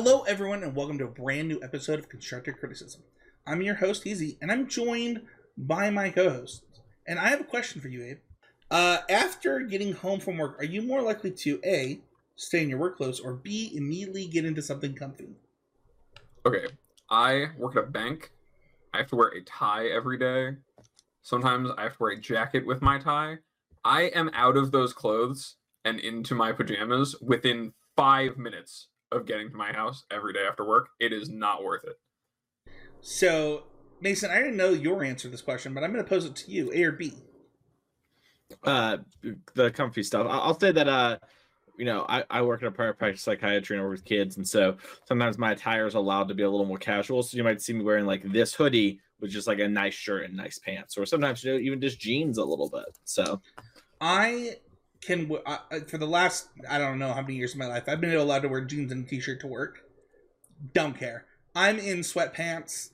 Hello, everyone, and welcome to a brand new episode of Constructive Criticism. I'm your host, Easy, and I'm joined by my co host. And I have a question for you, Abe. Uh, after getting home from work, are you more likely to A, stay in your work clothes, or B, immediately get into something comfy? Okay, I work at a bank. I have to wear a tie every day. Sometimes I have to wear a jacket with my tie. I am out of those clothes and into my pajamas within five minutes of getting to my house every day after work. It is not worth it. So, Mason, I didn't know your answer to this question, but I'm going to pose it to you A or B? Uh, the comfy stuff. I- I'll say that, uh, you know, I, I work in a private practice psychiatry and I work with kids. And so sometimes my attire is allowed to be a little more casual. So you might see me wearing like this hoodie with just like a nice shirt and nice pants, or sometimes, you know, even just jeans a little bit. So I can, I- for the last, I don't know how many years of my life, I've been allowed to wear jeans and a t shirt to work. Don't care. I'm in sweatpants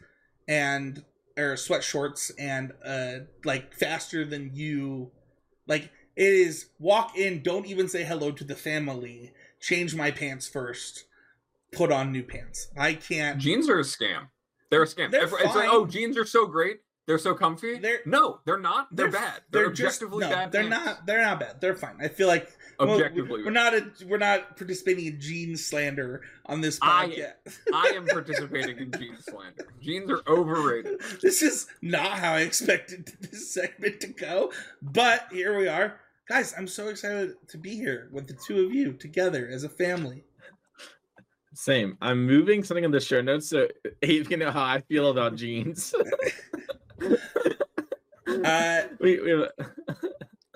and, or sweat shorts and, uh, like faster than you. Like, it is walk in, don't even say hello to the family, change my pants first, put on new pants. I can't. Jeans are a scam. They're a scam. They're Every- it's like, fine. oh, jeans are so great. They're so comfy. They're- no, they're not. They're, bad. They're, just- objectively no, bad. They're pants. not. They're not bad. They're fine. I feel like well, Objectively we're not a, we're not participating in gene slander on this I- podcast. I am participating in jeans slander. Jeans are overrated. this is not how I expected this segment to go, but here we are, guys. I'm so excited to be here with the two of you together as a family. same. I'm moving something in the show notes so Abe can know how I feel about jeans. Uh, we, we have,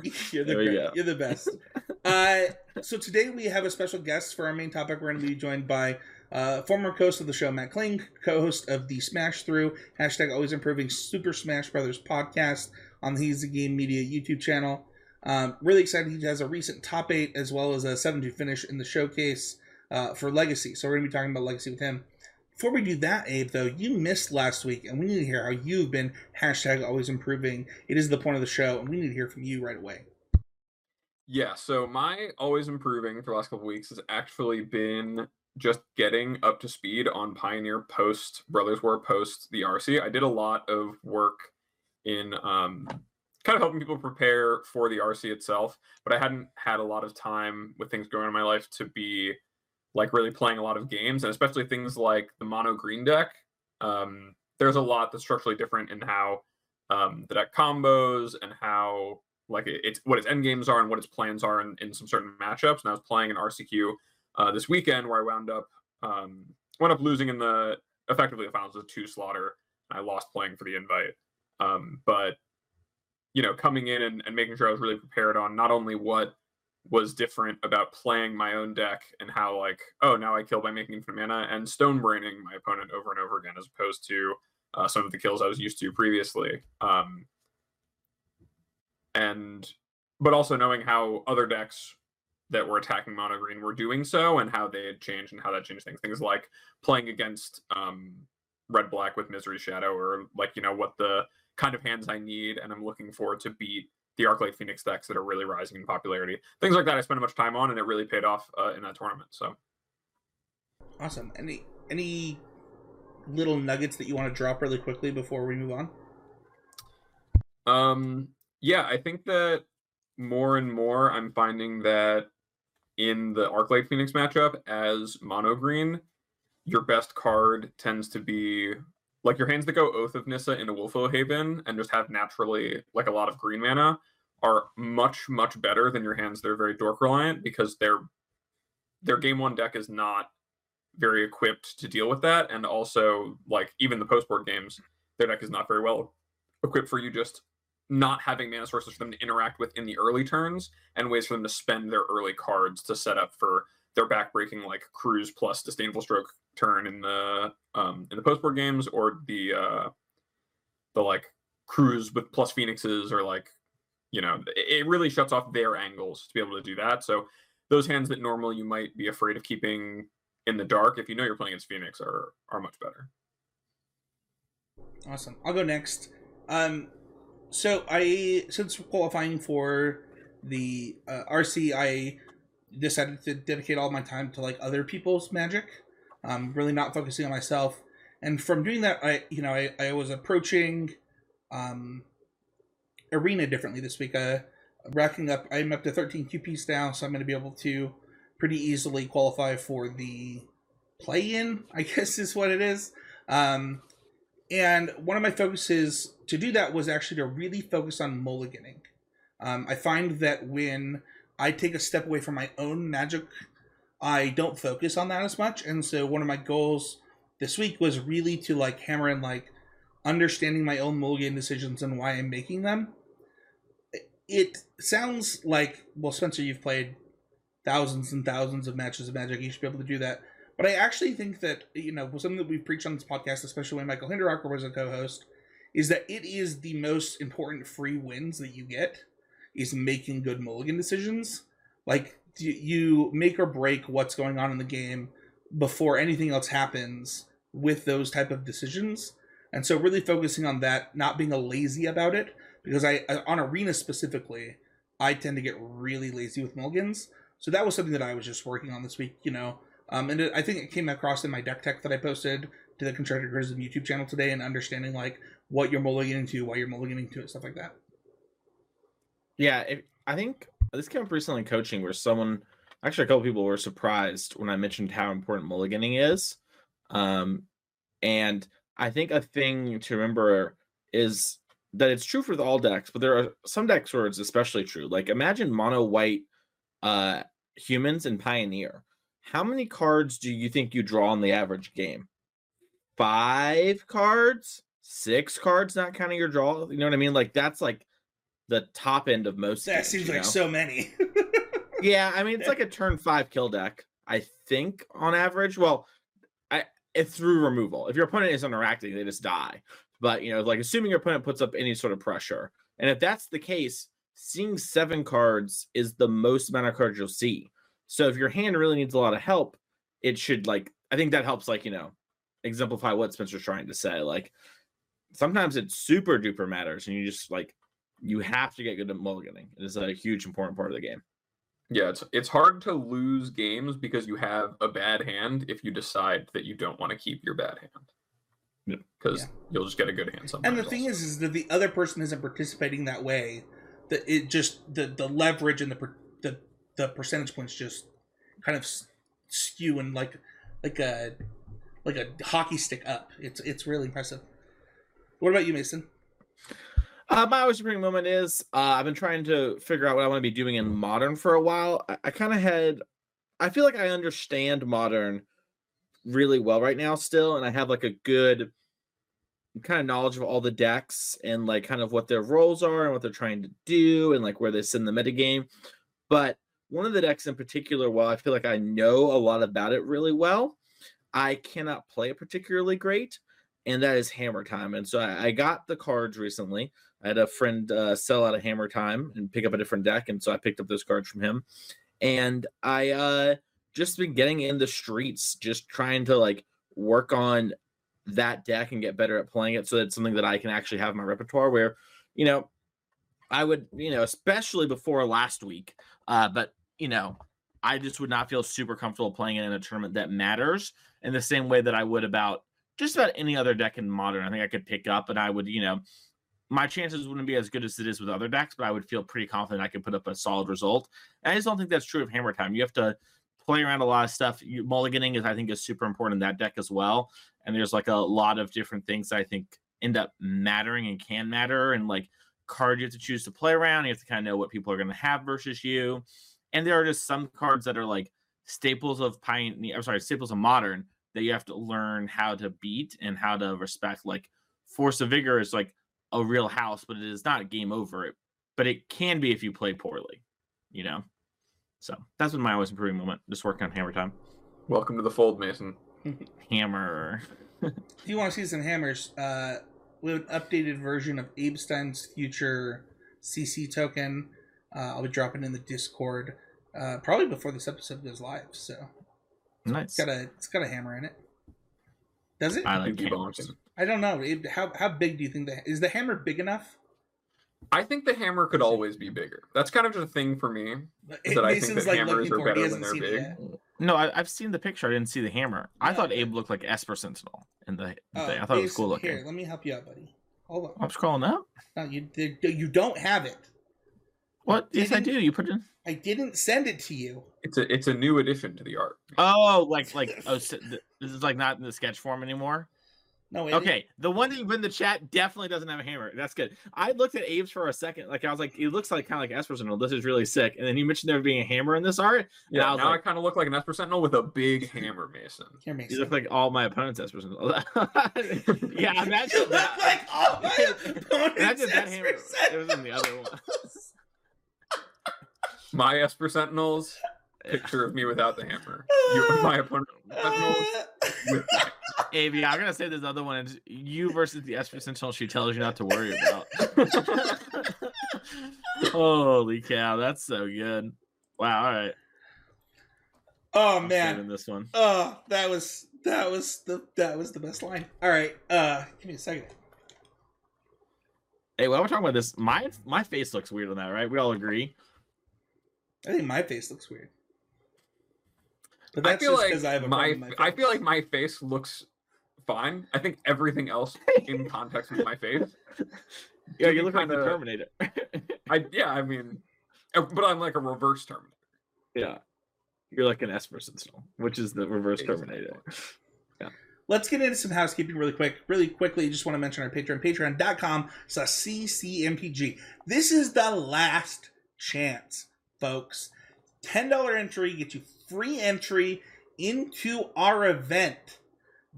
You're the great. You're the best. uh, so today we have a special guest for our main topic. We're going to be joined by uh, former host of the show, Matt Kling, co-host of the Smash Through hashtag Always Improving Super Smash Brothers podcast on the He's the Game Media YouTube channel. Um, really excited. He has a recent top eight as well as a seven to finish in the showcase uh, for Legacy. So we're going to be talking about Legacy with him. Before we do that, Abe, though, you missed last week, and we need to hear how you've been hashtag always improving. It is the point of the show, and we need to hear from you right away. Yeah, so my always improving for the last couple weeks has actually been just getting up to speed on Pioneer post Brothers War post the RC. I did a lot of work in um, kind of helping people prepare for the RC itself, but I hadn't had a lot of time with things going on in my life to be like really playing a lot of games, and especially things like the mono green deck. Um, there's a lot that's structurally different in how um, the deck combos and how like it- it's what its end games are and what its plans are in, in some certain matchups. And I was playing an RCQ uh, this weekend where I wound up um, wound up losing in the effectively the finals with two slaughter. And I lost playing for the invite, um, but you know coming in and, and making sure I was really prepared on not only what was different about playing my own deck and how like oh now I kill by making infinite mana and stone braining my opponent over and over again as opposed to uh, some of the kills I was used to previously. Um, and but also knowing how other decks that were attacking mono green were doing so and how they had changed and how that changed things. Things like playing against um, red black with Misery Shadow or like you know what the kind of hands I need and I'm looking for to beat the Arclight Phoenix decks that are really rising in popularity. Things like that I spent much time on and it really paid off uh, in that tournament. So Awesome. Any any little nuggets that you want to drop really quickly before we move on? Um, yeah, I think that more and more I'm finding that in the Arclight Phoenix matchup as mono green, your best card tends to be like your hands that go Oath of Nissa into Wolfwillow Haven and just have naturally like a lot of green mana are much much better than your hands that are very dork reliant because their their game one deck is not very equipped to deal with that. And also like even the post board games their deck is not very well equipped for you just not having mana sources for them to interact with in the early turns and ways for them to spend their early cards to set up for their backbreaking like cruise plus disdainful stroke turn in the um in the post board games or the uh the like cruise with plus phoenixes or like you know it it really shuts off their angles to be able to do that so those hands that normally you might be afraid of keeping in the dark if you know you're playing against phoenix are are much better Awesome. I'll go next. Um, so I since qualifying for the uh, RC, I decided to dedicate all my time to like other people's magic. Um, really not focusing on myself. And from doing that, I you know I, I was approaching um, arena differently this week. Uh, racking up, I'm up to 13 QPs now, so I'm going to be able to pretty easily qualify for the play-in. I guess is what it is. Um, and one of my focuses to do that was actually to really focus on mulliganing. Um, I find that when I take a step away from my own magic, I don't focus on that as much. And so one of my goals this week was really to like hammer in like understanding my own mulligan decisions and why I'm making them. It sounds like well, Spencer, you've played thousands and thousands of matches of Magic. You should be able to do that. But I actually think that you know something that we've preached on this podcast, especially when Michael Hinderrocker was a co-host, is that it is the most important free wins that you get is making good mulligan decisions. Like you make or break what's going on in the game before anything else happens with those type of decisions. And so really focusing on that, not being a lazy about it, because I on arena specifically, I tend to get really lazy with mulligans. So that was something that I was just working on this week, you know. Um, and it, I think it came across in my deck tech that I posted to the Constructive Criticism YouTube channel today, and understanding like what you're mulliganing to, why you're mulliganing to it, stuff like that. Yeah, if, I think this came up recently in coaching where someone, actually a couple people were surprised when I mentioned how important mulliganing is. Um, and I think a thing to remember is that it's true for all decks, but there are some decks where it's especially true. Like imagine mono white uh, humans and Pioneer. How many cards do you think you draw in the average game? Five cards, six cards, not counting your draw. You know what I mean? Like that's like the top end of most. That games, seems like know? so many. yeah, I mean it's like a turn five kill deck, I think, on average. Well, I it's through removal. If your opponent is interacting, they just die. But you know, like assuming your opponent puts up any sort of pressure, and if that's the case, seeing seven cards is the most amount of cards you'll see. So if your hand really needs a lot of help, it should like I think that helps like, you know, exemplify what Spencer's trying to say. Like sometimes it super duper matters and you just like you have to get good at mulliganing. It is a huge important part of the game. Yeah, it's it's hard to lose games because you have a bad hand if you decide that you don't want to keep your bad hand. Because Yeah. you'll just get a good hand sometimes. and the thing also. is, is that the other person isn't participating that way. That it just the the leverage and the per- the the percentage points just kind of skew and like like a like a hockey stick up. It's it's really impressive. What about you, Mason? Uh, my always supreme moment is uh, I've been trying to figure out what I want to be doing in modern for a while. I, I kind of had, I feel like I understand modern really well right now still, and I have like a good kind of knowledge of all the decks and like kind of what their roles are and what they're trying to do and like where they sit in the metagame. But one of the decks in particular, while I feel like I know a lot about it really well, I cannot play it particularly great, and that is Hammer Time. And so I, I got the cards recently. I had a friend uh, sell out of Hammer Time and pick up a different deck, and so I picked up those cards from him. And I uh just been getting in the streets, just trying to like work on that deck and get better at playing it, so that's something that I can actually have my repertoire. Where, you know, I would, you know, especially before last week, uh, but you know, I just would not feel super comfortable playing it in a tournament that matters in the same way that I would about just about any other deck in modern. I think I could pick up and I would, you know, my chances wouldn't be as good as it is with other decks, but I would feel pretty confident I could put up a solid result. And I just don't think that's true of Hammer Time. You have to play around a lot of stuff. You, mulliganing is, I think, is super important in that deck as well. And there's like a lot of different things I think end up mattering and can matter, and like cards you have to choose to play around. You have to kind of know what people are going to have versus you. And there are just some cards that are like staples of pioneer. I'm sorry, staples of modern that you have to learn how to beat and how to respect. Like Force of Vigor is like a real house, but it is not a game over. It, but it can be if you play poorly, you know. So that's been my always improving moment. Just working on hammer time. Welcome to the fold, Mason. Hammer. If you want to see some hammers, uh, we have an updated version of Abe Stein's future CC token. Uh, I'll be dropping in the Discord uh, probably before this episode goes live. So Nice. it's got a it's got a hammer in it. Does it? I I, like Pinky hammers. Bonking. don't know. It, how how big do you think that is the hammer big enough? I think the hammer could always be bigger. That's kind of just a thing for me. Is that I think Mason's that like hammers looking are for. He better when hasn't they're seen it big. yet. No, I, I've seen the picture. I didn't see the hammer. I thought Abe looked like Esper Sentinel in the Oh, thing. I thought it was oh, cool looking. Here, let me help you out, buddy. Hold on. Oh, I'm scrolling up. No, you you don't have it. What? Yes, I do. You put it in. I didn't send it to you. It's a it's a new addition to the art. Oh, like like oh, so this is like not in the sketch form anymore. No, it, Okay, the one that you put in the chat definitely doesn't have a hammer. That's good. I looked at Abe's for a second, like I was like, it looks like kind of like Esper Sentinel. This is really sick. And then you mentioned there being a hammer in this art. Yeah, I was now like- I kind of look like an Esper Sentinel with a big hammer, Mason. Here, Mason. You look like all my opponents' Esper Sentinel. yeah, imagine You look that. like all my opponents. imagine that as hammer. percent- It was in the other one. My Esper Sentinels picture of me without the hammer. You, my opponent Sentinels with the I'm gonna say this other one is you versus the Esper Sentinel. She tells you not to worry about. Holy cow, that's so good! Wow, all right. oh I'm man. saving this one. Oh, that was that was the that was the best line. All right, uh, give me a second. Hey, while we're talking about this, my my face looks weird on that, right? We all agree. I think my face looks weird. But I feel just like I have a my, problem with my I face. feel like my face looks fine. I think everything else in context with my face. Yeah, do you me look like the Terminator. I yeah, I mean, uh, but I'm like a reverse Terminator. yeah, you're like an Esper Sentinel, which is the reverse Exactly. Terminator. Yeah. Let's get into some housekeeping really quick. Really quickly, just want to mention our Patreon, patreon.com slash CCMTG. This is the last chance, folks. $10 entry gets you free entry into our event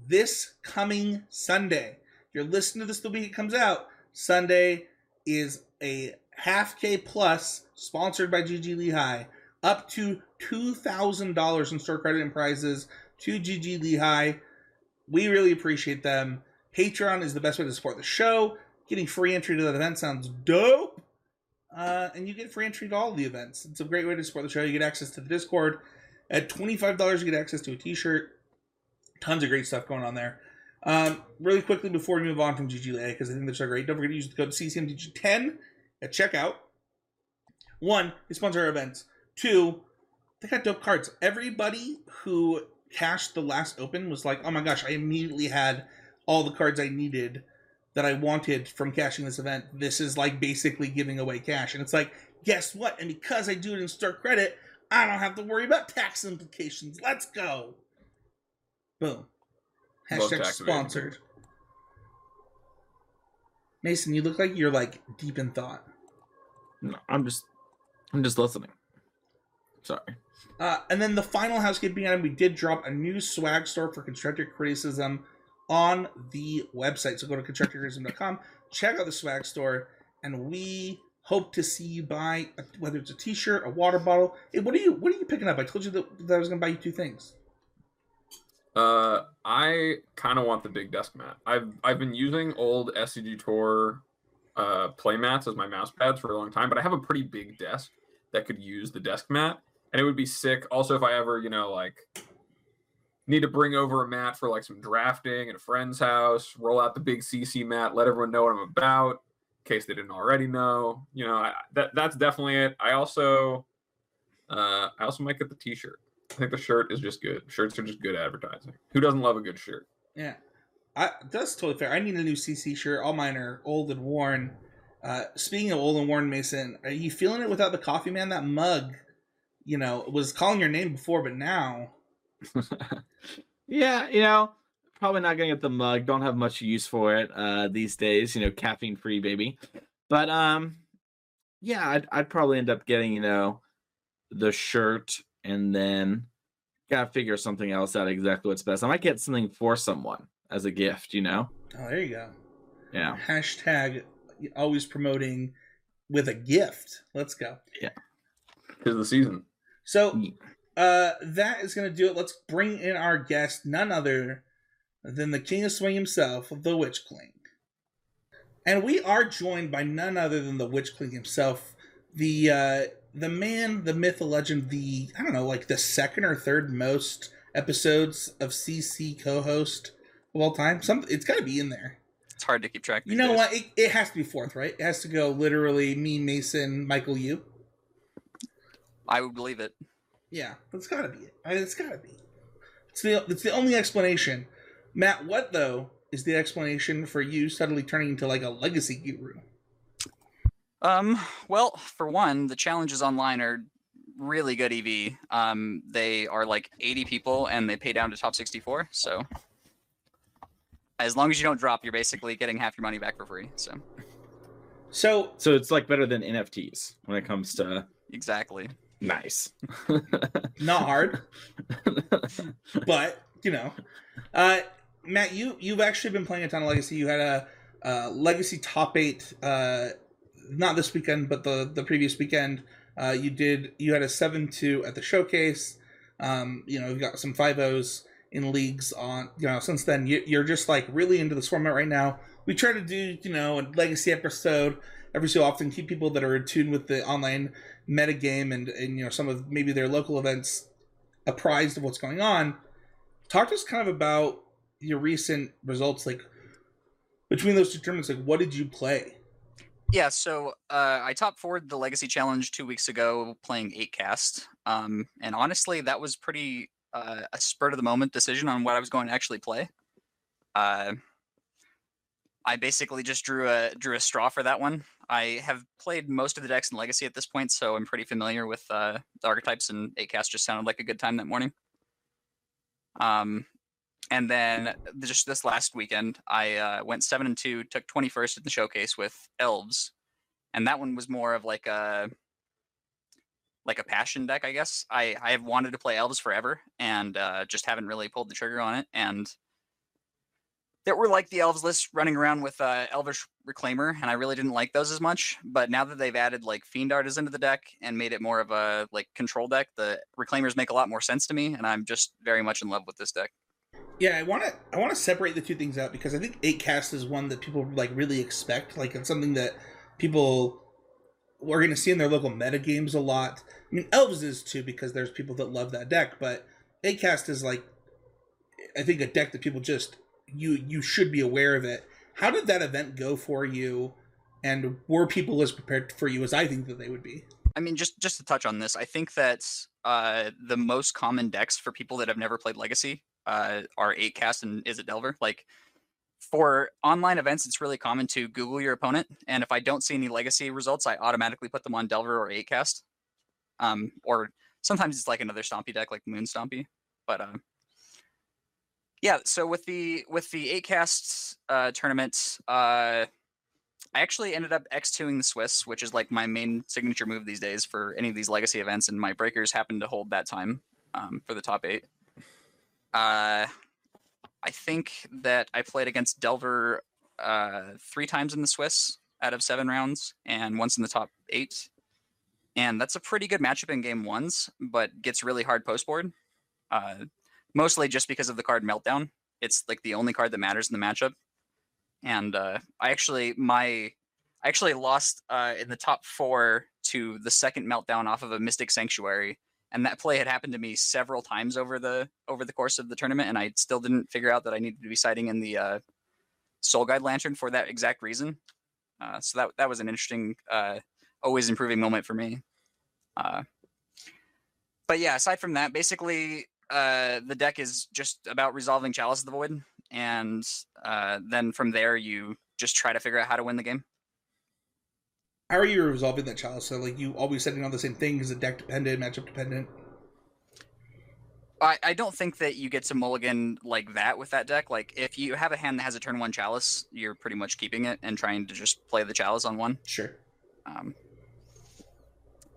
this coming Sunday. If you're listening to this the week it comes out, Sunday is a half K plus sponsored by GG Lehigh, up to $2,000 in store credit and prizes to GG Lehigh. We really appreciate them. Patreon is the best way to support the show. Getting free entry to that event sounds dope. Uh, and you get free entry to all the events. It's a great way to support the show. You get access to the Discord. At $25, you get access to a t shirt. Tons of great stuff going on there. Um, really quickly before we move on from GGLA, because I think they're so great, don't forget to use the code CCMTG10 at checkout. One, they sponsor our events. Two, they got dope cards. Everybody who cashed the last open was like, oh my gosh, I immediately had all the cards I needed that I wanted from cashing this event. This is like basically giving away cash. And it's like, guess what? And because I do it in store credit, I don't have to worry about tax implications. Let's go. Boom. Hashtag sponsored. Mason, you look like you're like deep in thought. No, I'm just, I'm just listening. Sorry. Uh, and then the final housekeeping item, we did drop a new swag store for constructive criticism on the website. So go to constructivecriticism.com, check out the swag store, and we hope to see you buy a, whether it's a t-shirt, a water bottle. Hey, what are you what are you picking up? I told you that, that I was gonna buy you two things. Uh, I kind of want the big desk mat. I've I've been using old SCG Tour uh play mats as my mouse pads for a long time, but I have a pretty big desk that could use the desk mat, and it would be sick. Also, if I ever you know like need to bring over a mat for like some drafting at a friend's house, roll out the big CC mat, let everyone know what I'm about, in case they didn't already know. You know, I, that that's definitely it. I also uh I also might get the T-shirt. I think the shirt is just good. Shirts are just good advertising. Who doesn't love a good shirt? Yeah, I, that's totally fair. I need a new CC shirt. All mine are old and worn. Uh, speaking of old and worn, Mason, are you feeling it without the coffee man? That mug, you know, was calling your name before, but now Yeah, you know, probably not gonna get the mug. Don't have much use for it uh these days. You know, caffeine free, baby. But um, yeah, I'd I'd probably end up getting you know the shirt and then gotta figure something else out exactly what's best. I might get something for someone as a gift. You know, oh, there you go. yeah. Hashtag always promoting with a gift. Let's go. Yeah. Tis the season. So. Uh that is gonna do it. Let's bring in our guest, none other than the King of Swing himself, the Witch King. And we are joined by none other than the Witch King himself, the uh the man, the myth, the legend, the I don't know, like the second or third most episodes of CC co-host of all time. Some it's gotta be in there. It's hard to keep track. You know days. what? It, it has to be fourth, right? It has to go literally me, Mason, Michael, you. I would believe it. Yeah, that's gotta be it. I mean, it's gotta be. It's the it's the only explanation. Matt, what though is the explanation for you suddenly turning into like a legacy guru? Um, well, for one, the challenges online are really good EV. Um, they are like 80 people and they pay down to top 64. So as long as you don't drop, you're basically getting half your money back for free. So So So it's like better than NFTs when it comes to exactly. Nice. not hard, but you know, uh, Matt, you you've actually been playing a ton of legacy. You had a, a legacy top eight, uh, not this weekend, but the the previous weekend. Uh, you did you had a seven two at the showcase. Um, you know, you got some five O's in leagues on. You know, since then you, you're just like really into this format right now. We try to do you know a legacy episode every so often, keep people that are in tune with the online metagame and and you know some of maybe their local events apprised of what's going on. Talk to us kind of about your recent results, like between those two tournaments. Like, what did you play? Yeah, so uh, I top forward the Legacy Challenge two weeks ago playing 8cast. Um, and honestly, that was pretty uh, a spur of the moment decision on what I was going to actually play. Uh, I basically just drew a drew a straw for that one. I have played most of the decks in Legacy at this point, so I'm pretty familiar with uh, the archetypes, and 8cast just sounded like a good time that morning. Um, and then just this last weekend, I uh, went seven and two, took twenty first in the showcase with elves, and that one was more of like a like a passion deck, I guess. I I have wanted to play elves forever, and uh, just haven't really pulled the trigger on it. And there were like the elves list running around with uh, elvish reclaimer, and I really didn't like those as much. But now that they've added like Fiend Artisans into the deck and made it more of a like control deck, the reclaimers make a lot more sense to me, and I'm just very much in love with this deck. Yeah, I want to I want to separate the two things out because I think eight cast is one that people like really expect. Like it's something that people we're going to see in their local meta games a lot. I mean, elves is too because there's people that love that deck, but eight cast is like I think a deck that people just you you should be aware of it. How did that event go for you? And were people as prepared for you as I think that they would be? I mean, just just to touch on this, I think that uh, the most common decks for people that have never played Legacy uh, are 8cast and Izzet Delver. Like for online events, it's really common to Google your opponent, and if I don't see any Legacy results, I automatically put them on Delver or 8cast. Um, or sometimes it's like another Stompy deck, like Moon Stompy. But uh, yeah, so with the with the eight casts uh, tournament, uh, I actually ended up X2ing the Swiss, which is like my main signature move these days for any of these legacy events, and my breakers happened to hold that time um, for the top eight. Uh, I think that I played against Delver uh, three times in the Swiss out of seven rounds, and once in the top eight. And that's a pretty good matchup in game ones, but gets really hard post board. Uh, mostly just because of the card Meltdown. It's like the only card that matters in the matchup and uh, I actually my I actually lost uh, in the top four to the second meltdown off of a Mystic Sanctuary, and that play had happened to me several times over the over the course of the tournament, and I still didn't figure out that I needed to be sighting in the uh, Soul Guide Lantern for that exact reason. Uh, so that that was an interesting, uh, always improving moment for me. Uh, but yeah, aside from that, basically uh, the deck is just about resolving Chalice of the Void and uh, then from there you just try to figure out how to win the game. How are you resolving that chalice? So like you always setting on the same thing? Is it deck dependent, matchup dependent? I, I don't think that you get to mulligan like that with that deck. Like if you have a hand that has a turn one chalice, you're pretty much keeping it and trying to just play the chalice on one. Sure. Um,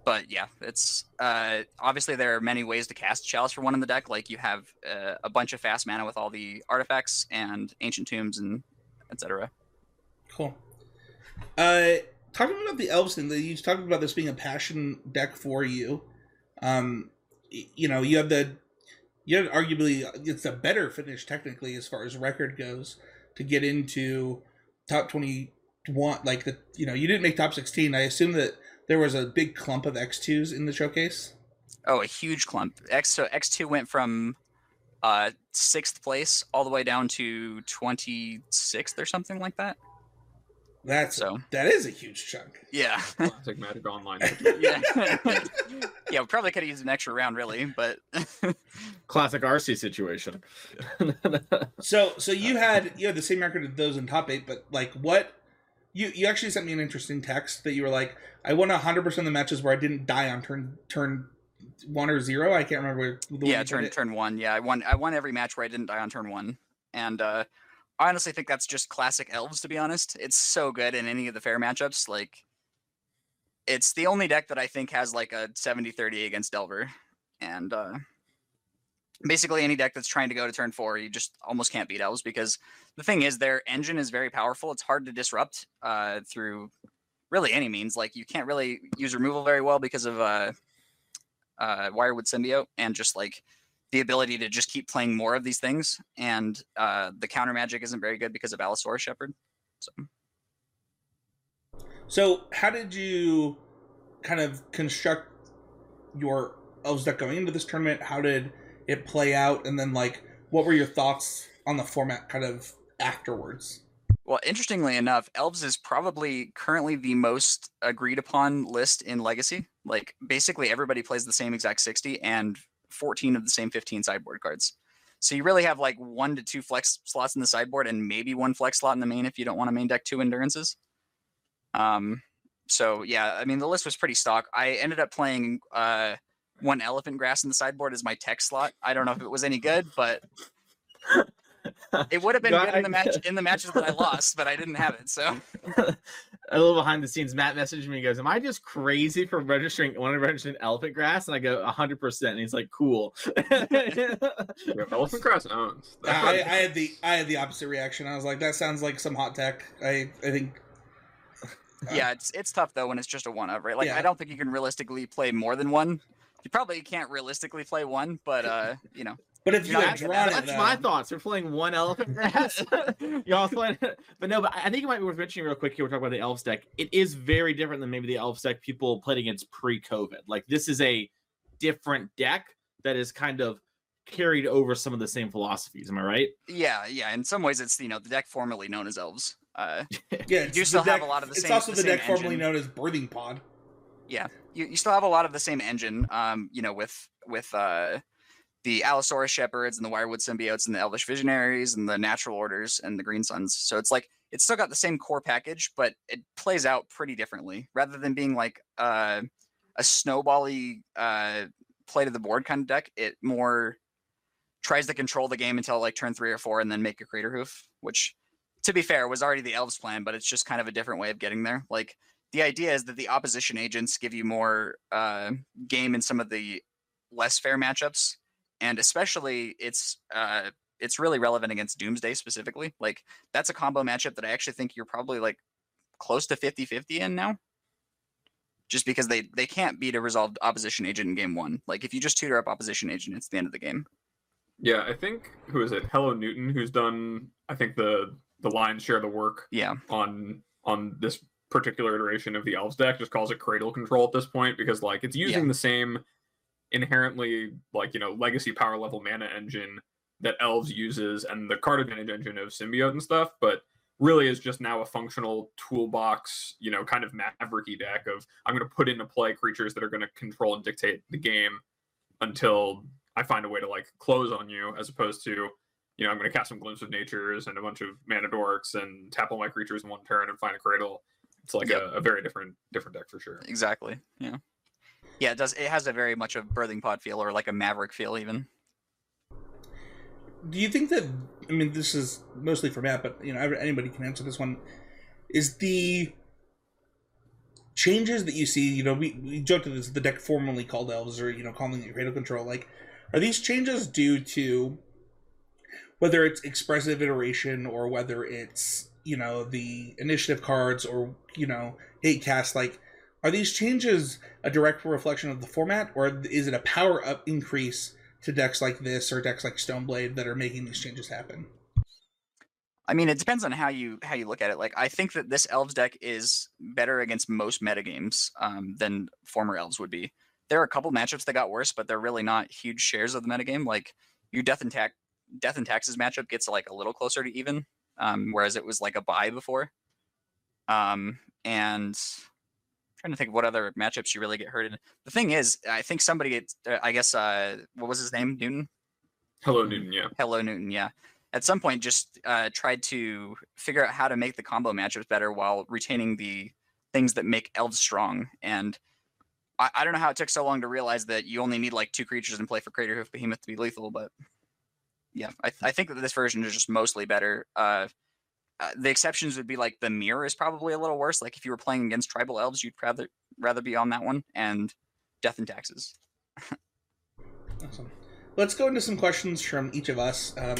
but yeah, it's uh, obviously there are many ways to cast Chalice for one in the deck. Like you have uh, a bunch of fast mana with all the artifacts and ancient tombs and etc. Cool. Uh, talking about the elves thing, you talked about this being a passion deck for you. Um, you know, you have the you have arguably it's a better finish technically as far as record goes to get into top twenty one. Like the you know you didn't make top sixteen. I assume that there was a big clump of X2s in the showcase. Oh, a huge clump. X so X2 went from uh sixth place all the way down to 26th or something like that. That's So that is a huge chunk. yeah, Classic Magic Online. yeah, yeah. We probably could have used an extra round, really, but Classic RC situation. So so you had you had the same record as those in top eight, but like what you you actually sent me an interesting text that you were like, I won hundred percent of the matches where I didn't die on turn turn one or zero. I can't remember where the one yeah, turn turn one. Yeah, I won. I won every match where I didn't die on turn one, and uh, I honestly think that's just classic elves. To be honest, it's so good in any of the fair matchups. Like, it's the only deck that I think has like a 70-30 against Delver, and uh, basically any deck that's trying to go to turn four, you just almost can't beat elves because the thing is their engine is very powerful. It's hard to disrupt uh, through really any means. Like you can't really use removal very well because of uh, uh, Wirewood Symbiote and just like the ability to just keep playing more of these things. And uh, the counter magic isn't very good because of Allosaurus Shepherd. So So how did you kind of construct your elves deck going into this tournament? How did it play out? And then like what were your thoughts on the format kind of afterwards? Well, interestingly enough, Elves is probably currently the most agreed upon list in Legacy. Like, basically, everybody plays the same exact 60 and 14 of the same 15 sideboard cards. So you really have like one to two flex slots in the sideboard and maybe one flex slot in the main if you don't want to main deck two endurances. Um, so yeah, I mean the list was pretty stock. I ended up playing uh one elephant grass in the sideboard as my tech slot. I don't know if it was any good, but it would have been No, good in the match in the matches that I lost, but I didn't have it. So a little behind the scenes, Matt messaged me and goes, Am I just crazy for registering want to register an elephant grass? And I go, hundred percent. And he's like, Cool. Elephant Grass owns. I, I had the I had the opposite reaction. I was like, that sounds like some hot tech. I I think uh, yeah, it's it's tough though when it's just a one of right. Like Yeah. I don't think you can realistically play more than one. You probably can't realistically play one, but uh, you know, But if you Yeah, had that- drawn it, That's my thoughts. We're playing one elephant grass. Y'all playing, but no. But I think it might be worth mentioning real quick here. We're talking about the elves deck. It is very different than maybe the elves deck people played against pre-COVID. Like this is a different deck that is kind of carried over some of the same philosophies. Am I right? yeah, yeah. In some ways, it's you know the deck formerly known as elves. Uh, Yeah, it's do the still have a lot of the It's same- It's also the the, same deck formerly known as Birthing Pod. You, you still have a lot of the same engine. Um, you know, with with uh the Allosaurus Shepherds and the Wirewood Symbiotes and the Elvish Visionaries and the Natural Orders and the Green Suns. So it's like it's still got the same core package, but it plays out pretty differently. Rather than being like uh, a snowbally uh, play to the board kind of deck, it more tries to control the game until like turn three or four and then make a crater hoof, which to be fair was already the elves plan, but it's just kind of a different way of getting there. Like the idea is that the opposition agents give you more uh, game in some of the less fair matchups, and especially it's uh, it's really relevant against Doomsday specifically. Like that's a combo matchup that I actually think you're probably like close to 50-50 in now. Just because they they can't beat a resolved opposition agent in game one. Like if you just tutor up opposition agent, it's the end of the game. Yeah, I think who is it? Hello Newton, who's done I think the the lion's share of the work Yeah, on on this particular iteration of the elves deck just calls it cradle control at this point because like it's using the same inherently like you know legacy power level mana engine that elves uses and the card advantage engine of symbiote and stuff but really is just now a functional toolbox you know kind of mavericky deck of i'm going to put into play creatures that are going to control and dictate the game until i find a way to like close on you as opposed to you know i'm going to cast some glimpse of natures and a bunch of mana dorks and tap all my creatures in one turn and find a cradle it's like Yep. a, a very different different deck for sure exactly. Yeah. Yeah, it does. It has a very much a birthing pod feel, or like a maverick feel, even. Do you think that? I mean, this is mostly for Matt, but you know, anybody can answer this one. Is the changes that you see? You know, we, we joked that this the deck formerly called Elves, or you know, calling it Cradle Control. Like, are these changes due to whether it's expressive iteration or whether it's you know the initiative cards or you know 8cast? Like, are these changes a direct reflection of the format, or is it a power up increase? to decks like this or decks like Stoneblade that are making these changes happen. I mean, it depends on how you how you look at it. Like, I think that this elves deck is better against most metagames um, than former elves would be. There are a couple matchups that got worse, but they're really not huge shares of the metagame. Like, your death and tax death and taxes matchup gets like a little closer to even, um, whereas it was like a buy before. Um, and trying to think of what other matchups you really get hurt in. The thing is, I think somebody, gets, uh, I guess, uh, what was his name? Newton. Hello, Newton. Yeah. Hello, Newton. Yeah. At some point, just uh, tried to figure out how to make the combo matchups better while retaining the things that make elves strong. And I, I don't know how it took so long to realize that you only need like two creatures in play for Crater Hoof Behemoth to be lethal, but yeah, I, I think that this version is just mostly better. Uh, uh, the exceptions would be like the mirror is probably a little worse. Like if you were playing against tribal elves, you'd rather rather be on that one, and death and taxes. awesome. Let's go into some questions from each of us. Um,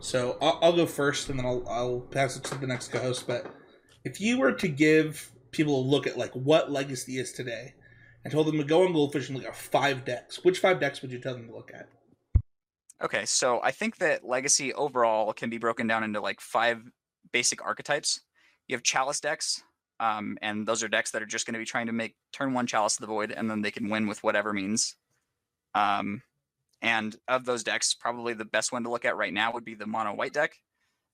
so I'll, I'll, go first, and then I'll, I'll pass it to the next co-host. But if you were to give people a look at like what Legacy is today, and told them to go on Goldfish and look at five decks, which five decks would you tell them to look at? Okay, so I think that Legacy overall can be broken down into like five basic archetypes. You have Chalice decks, um, and those are decks that are just going to be trying to make turn one Chalice of the Void, and then they can win with whatever means. Um, and of those decks, probably the best one to look at right now would be the mono white deck.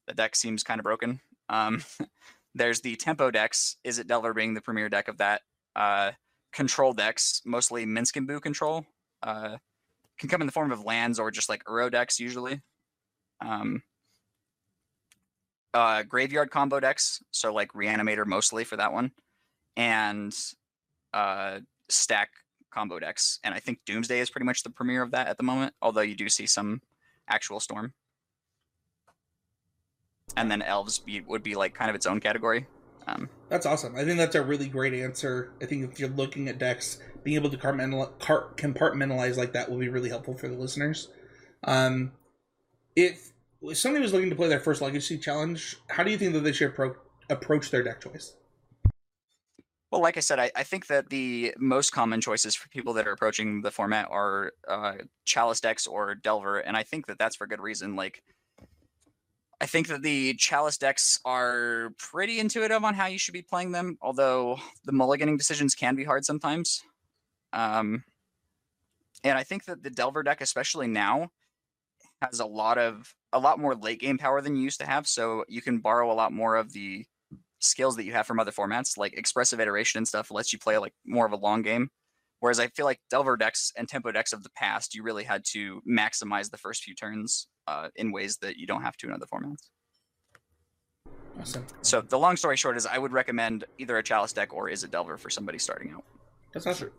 The deck seems kind of broken. Um, there's the tempo decks. Izzet Delver being the premier deck of that. Uh, control decks, mostly Minsc and Boo control. Uh, can come in the form of lands or just like Uro decks usually. Um, uh, graveyard combo decks, so like Reanimator mostly for that one, and uh, stack combo decks. And I think Doomsday is pretty much the premiere of that at the moment, although you do see some actual Storm. And then Elves be, would be like kind of its own category. Um, that's awesome. I think that's a really great answer. I think if you're looking at decks, being able to compartmentalize like that will be really helpful for the listeners. Um, if somebody was looking to play their first Legacy challenge, how do you think that they should appro- approach their deck choice? Well, like I said, I, I, think that the most common choices for people that are approaching the format are uh, Chalice decks or Delver, and I think that that's for good reason. Like, I think that the Chalice decks are pretty intuitive on how you should be playing them, although the mulliganing decisions can be hard sometimes. Um, and I think that the Delver deck, especially now, has a lot of a lot more late game power than you used to have. So you can borrow a lot more of the skills that you have from other formats, like expressive iteration and stuff, lets you play like more of a long game. Whereas I feel like Delver decks and tempo decks of the past, you really had to maximize the first few turns uh, in ways that you don't have to in other formats. Awesome. So the long story short is, I would recommend either a Chalice deck or Izzet Delver for somebody starting out. That's awesome.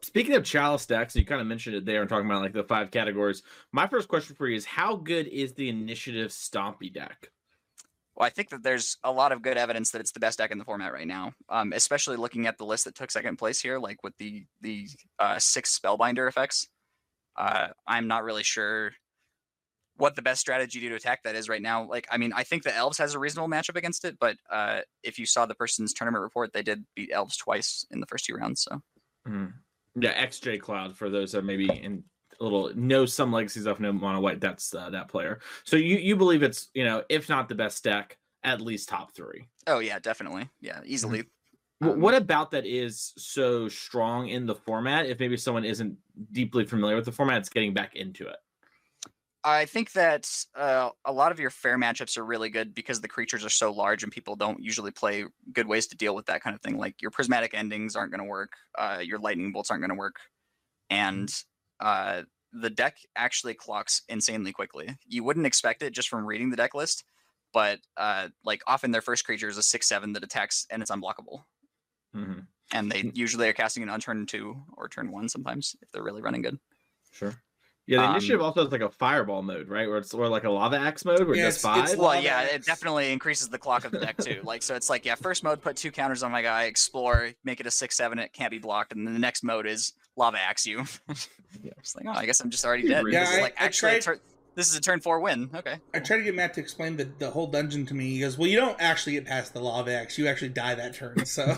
Speaking of Chalice decks, you kind of mentioned it there and talking about like the five categories. My first question for you is, how good is the Initiative Stompy deck? Well, I think that there's a lot of good evidence that it's the best deck in the format right now. Um, especially looking at the list that took second place here, like with the the uh, six Spellbinder effects. Uh, I'm not really sure what the best strategy to attack that is right now. Like, I mean, I think the Elves has a reasonable matchup against it, but uh, if you saw the person's tournament report, they did beat Elves twice in the first two rounds. So, mm-hmm. yeah, XJ Cloud for those that maybe in little know some legacies of no mono white. That's uh, that player. So you you believe it's you know if not the best deck, at least top three. Oh yeah, definitely. Yeah, easily. Mm-hmm. Um, what about that is so strong in the format? If maybe someone isn't deeply familiar with the format, it's getting back into it. I think that uh, a lot of your fair matchups are really good because the creatures are so large and people don't usually play good ways to deal with that kind of thing. Like your prismatic endings aren't going to work, uh, your lightning bolts aren't going to work, and uh, the deck actually clocks insanely quickly. You wouldn't expect it just from reading the deck list, but uh, like often their first creature is a six seven that attacks and it's unblockable, mm-hmm. and they usually are casting it on turn two or turn one sometimes if they're really running good. Sure. Yeah, the initiative um, also has like a fireball mode, right? Where it's or like a lava axe mode where yeah, it does five. well, yeah, it definitely increases the clock of the deck too. like so, it's like yeah, first mode put two counters on my guy, explore, make it a six seven, it can't be blocked, and then the next mode is lava axe you. yeah. It's like oh, I guess I'm just already dead. Yeah, I, like actually I tried, this is a turn four win. Okay. I tried to get Matt to explain the, the whole dungeon to me. He goes, "Well, you don't actually get past the lava axe. You actually die that turn." So.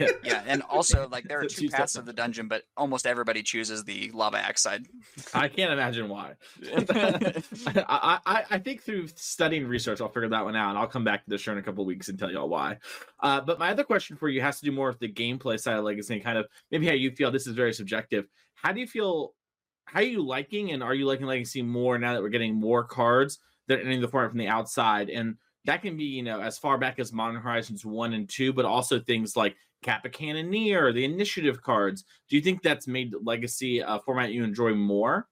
yeah. yeah, and also like there are two paths of the dungeon, but almost everybody chooses the lava axe side. I can't imagine why. I, I I think through studying research, I'll figure that one out, and I'll come back to the show in a couple weeks and tell y'all why. Uh, but my other question for you has to do more with the gameplay side of Legacy, and kind of maybe how you feel. This is very subjective. How do you feel how are you liking and are you liking Legacy more now that we're getting more cards that are entering the format from the outside? And that can be you know as far back as Modern Horizons one and two, but also things like Kappa Cannoneer, the initiative cards. Do you think that's made Legacy a format you enjoy more?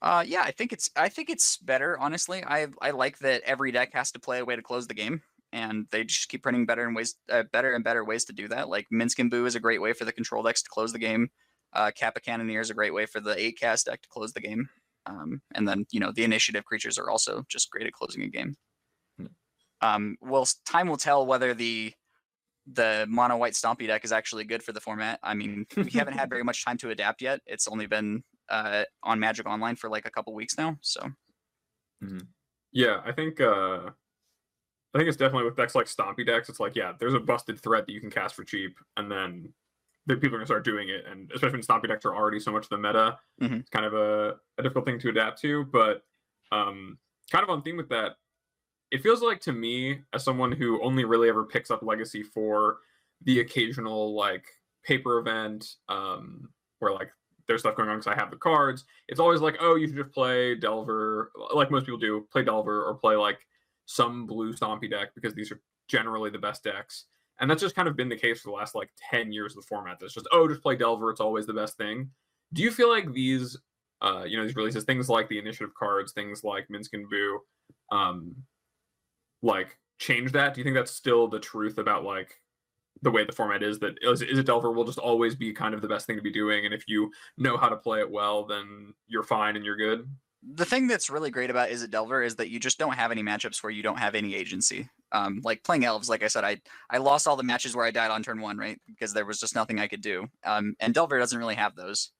Uh, yeah, I think it's I think it's better. Honestly, I I like that every deck has to play a way to close the game, and they just keep printing better and ways uh, better and better ways to do that. Like Minsc and Boo is a great way for the control decks to close the game. Uh, Kappa Cannoneer is a great way for the 8cast deck to close the game. Um, and then you know the initiative creatures are also just great at closing a game. Hmm. Um, well, time will tell whether the the mono white stompy deck is actually good for the format. I mean, we haven't had very much time to adapt yet. It's only been uh, on Magic Online for like a couple weeks now. So Yeah, I think uh I think it's definitely with decks like Stompy decks, it's like, yeah, there's a busted threat that you can cast for cheap, and then the people are gonna start doing it. And especially when Stompy decks are already so much the meta, Mhm. it's kind of a, a difficult thing to adapt to. But um kind of on theme with that, it feels like to me, as someone who only really ever picks up Legacy for the occasional like paper event, um, where like there's stuff going on because I have the cards. It's always like, oh, you should just play Delver, like most people do, play Delver or play like some blue Stompy deck because these are generally the best decks. And that's just kind of been the case for the last like 10 years of the format. That's just, oh, just play Delver, it's always the best thing. Do you feel like these uh, you know, these releases, things like the initiative cards, things like Minsc and Boo, um, like change that? Do you think that's still the truth about like the way the format is that is, is it Delver will just always be kind of the best thing to be doing, and if you know how to play it well, then you're fine and you're good. The thing that's really great about Izzet Delver is that you just don't have any matchups where you don't have any agency. Um, like playing elves, like I said, I I lost all the matches where I died on turn one, right? Because there was just nothing I could do. Um, and Delver doesn't really have those.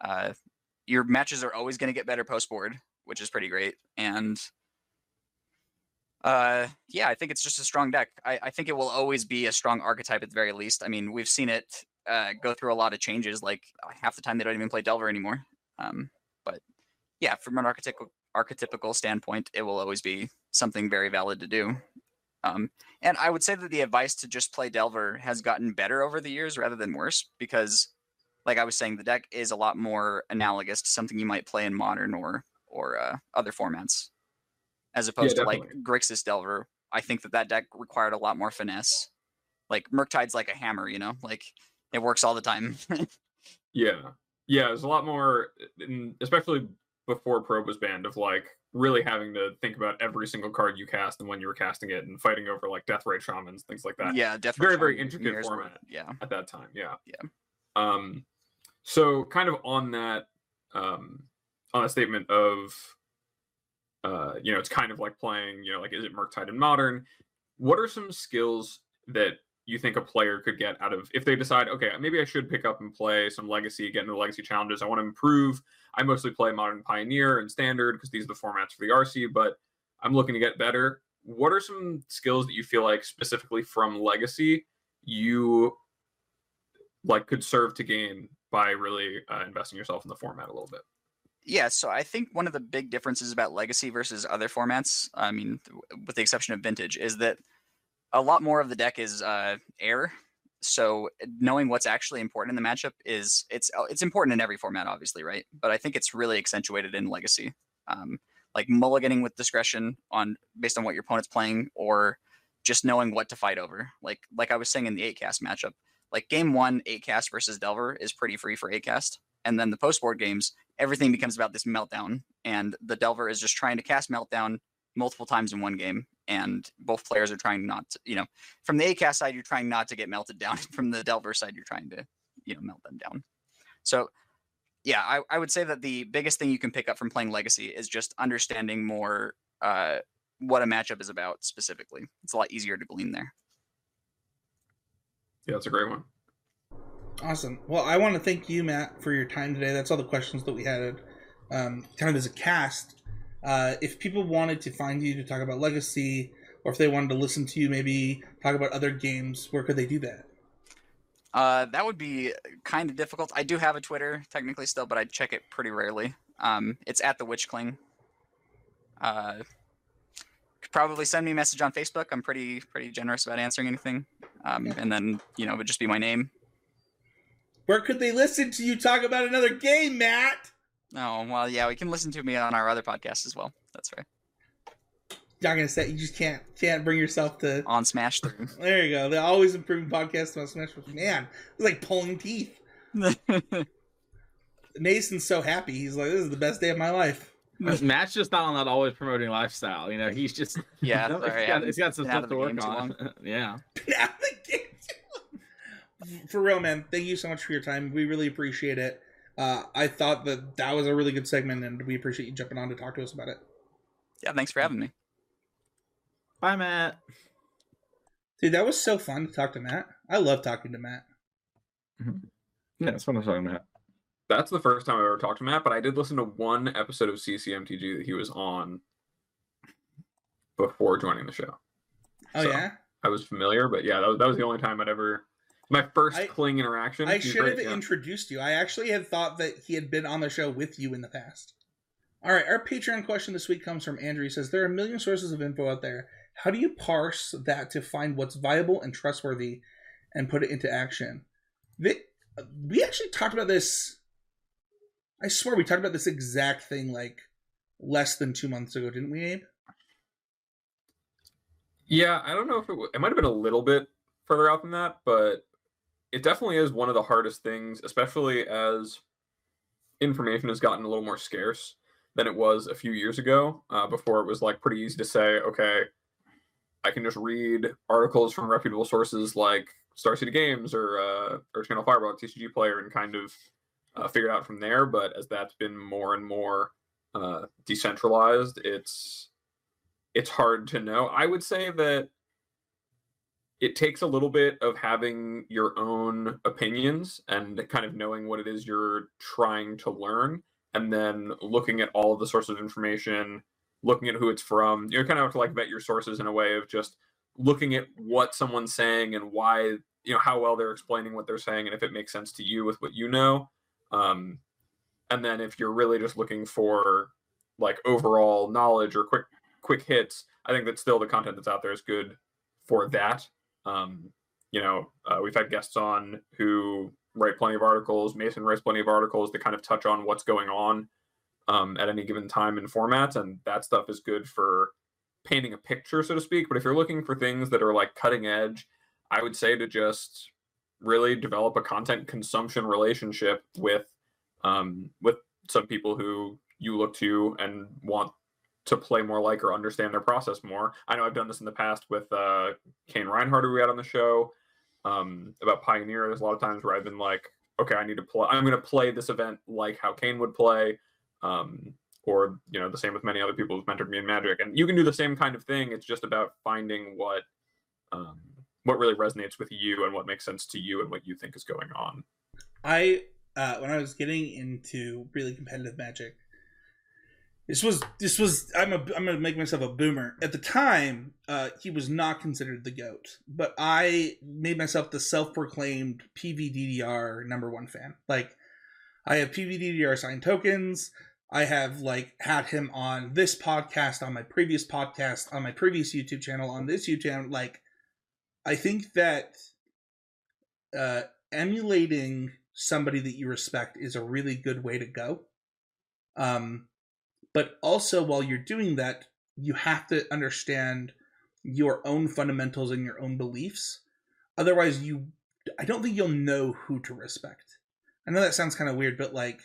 Uh, your matches are always going to get better post board, which is pretty great. And uh, yeah, I think it's just a strong deck. I, I think it will always be a strong archetype at the very least. I mean, we've seen it uh, go through a lot of changes. Like half the time they don't even play Delver anymore. Um, yeah, from an archetypical archetypical standpoint, it will always be something very valid to do. Um, and I would say that the advice to just play Delver has gotten better over the years rather than worse because, like I was saying, the deck is a lot more analogous to something you might play in modern or or uh, other formats, as opposed to like. Grixis Delver. I think that that deck required a lot more finesse. Like Murktide's like a hammer, you know, like it works all the time. Yeah, yeah. it's a lot more, especially before Probe was banned, of like really having to think about every single card you cast and when you were casting it, and fighting over like Deathrite Shamans, things like that. yeah, Death Very, very intricate format. Yeah. at that time. Yeah. Yeah. Um, so kind of on that, um, on a statement of, uh, you know, it's kind of like playing, you know, like Izzet Murktide in modern? What are some skills that you think a player could get out of if they decide, okay, maybe I should pick up and play some legacy, get into the legacy challenges. I want to improve. I mostly play modern pioneer and standard because these are the formats for the RC, but I'm looking to get better. What are some skills that you feel like specifically from legacy you like could serve to gain by really uh, investing yourself in the format a little bit. Yeah, so I think one of the big differences about Legacy versus other formats, I mean, with the exception of Vintage, is that a lot more of the deck is uh, air. So knowing what's actually important in the matchup is it's uh, it's important in every format, obviously, right? But I think it's really accentuated in Legacy, um, like mulliganing with discretion on based on what your opponent's playing, or just knowing what to fight over. Like like I was saying in the eight cast matchup, like game one, eight cast versus Delver is pretty free for eight cast, and then the post board games everything becomes about this meltdown and the delver is just trying to cast meltdown multiple times in one game and both players are trying not to you know from the 8cast side you're trying not to get melted down from the delver side you're trying to you know melt them down so yeah I, I would say that the biggest thing you can pick up from playing legacy is just understanding more uh, what a matchup is about specifically it's a lot easier to glean there Yeah, that's a great one. Awesome. Well, I want to thank you, Matt, for your time today. That's all the questions that we had. Um, kind of as a cast, uh, if people wanted to find you to talk about Legacy, or if they wanted to listen to you, maybe talk about other games, where could they do that? Uh, that would be kind of difficult. I do have a Twitter technically still, but I check it pretty rarely. Um, it's at the Witch Cling. Uh, could probably send me a message on Facebook. I'm pretty pretty generous about answering anything. Um, Yeah. and then you know it would just be my name. Where could they listen to you talk about another game, Matt? Oh well, yeah, we can listen to me on our other podcast as well. That's right. not gonna say you just can't can't bring yourself to. on Smash through. There you go. The always improving podcast about Smash Man, it's like pulling teeth. Mason's so happy. He's like, "This is the best day of my life." Matt's just not on that always promoting lifestyle. You know, he's just yeah, You know, sorry, he's, got, he's got some stuff to work on. yeah. Now the game- For real, man. Thank you so much for your time. We really appreciate it. Uh, I thought that that was a really good segment, and we appreciate you jumping on to talk to us about it. Yeah, thanks for having me. Bye, Matt. Dude, that was so fun to talk to Matt. I love talking to Matt. Yeah, that's what I'm talking about. That's the first time I ever talked to Matt, but I did listen to one episode of CCMTG that he was on before joining the show. Oh So, yeah, I was familiar, but yeah, that was, that was the only time I'd ever. My first I- Kling interaction. I should have yeah. introduced you. I actually had thought that he had been on the show with you in the past. All right, our Patreon question this week comes from Andrew. He says there are a million sources of info out there. How do you parse that to find what's viable and trustworthy, and put it into action? The- we actually talked about this. I swear we talked about this exact thing like less than two months ago, didn't we, Abe? Yeah, I don't know if it, w- it might have been a little bit further out than that, but it definitely is one of the hardest things, especially as information has gotten a little more scarce than it was a few years ago. Uh, before it was like pretty easy to say, okay, I can just read articles from reputable sources like Star City Games or uh, or Channel Fireball, TCG Player, and kind of uh, figure it out from there. But as that's been more and more uh, decentralized, it's it's hard to know. I would say that it takes a little bit of having your own opinions and kind of knowing what it is you're trying to learn and then looking at all of the sources of information looking at who it's from. You kind of have to like vet your sources in a way of just looking at what someone's saying and why you know how well they're explaining what they're saying and if it makes sense to you with what you know. Um, and then if you're really just looking for like overall knowledge or quick quick hits i think that still the content that's out there is good for that um, you know uh, we've had guests on who write plenty of articles mason writes plenty of articles that kind of touch on what's going on um, at any given time in formats and that stuff is good for painting a picture so to speak. But if you're looking for things that are like cutting edge i would say to just really develop a content consumption relationship with um, with some people who you look to and want to play more like or understand their process more. I know I've done this in the past with uh, Cain Rianhard, who we had on the show um, about Pioneer. There's a lot of times where I've been like, okay, I need to play. I'm going to play this event like how Kane would play, um, or you know, the same with many other people who've mentored me in Magic. And you can do the same kind of thing. It's just about finding what um, what really resonates with you and what makes sense to you and what you think is going on. I uh, when I was getting into really competitive Magic, this was this was I'm a I'm gonna make myself a boomer. At the time, uh, he was not considered the goat, but I made myself the self-proclaimed PVDDR number one fan. Like, I have PVDDR signed tokens. I have like had him on this podcast, on my previous podcast, on my previous YouTube channel, on this YouTube channel. Like, I think that uh, emulating somebody that you respect is a really good way to go. Um, but also, while you're doing that, you have to understand your own fundamentals and your own beliefs. Otherwise, you, I don't think you'll know who to respect. I know that sounds kind of weird, but like,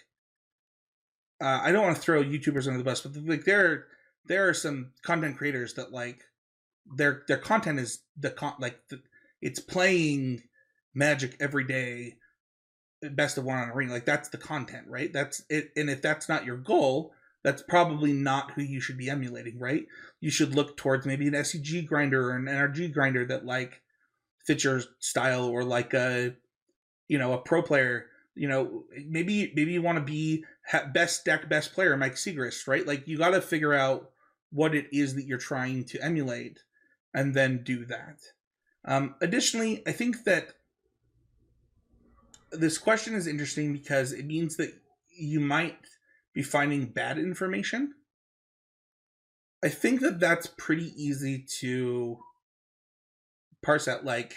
uh, I don't want to throw YouTubers under the bus, but like there, there are some content creators that like their their content is the con like the, it's playing Magic every day best of one on a ring like that's the content right that's it and if that's not your goal that's probably not who you should be emulating right? You should look towards maybe an scg grinder or an nrg grinder that like fits your style or like a you know a pro player. You know maybe maybe you want to be best deck best player mike Sigrist, right? Like you got to figure out what it is that you're trying to emulate and then do that. Um, additionally i think that this question is interesting because it means that you might be finding bad information. I think that that's pretty easy to parse out. Like,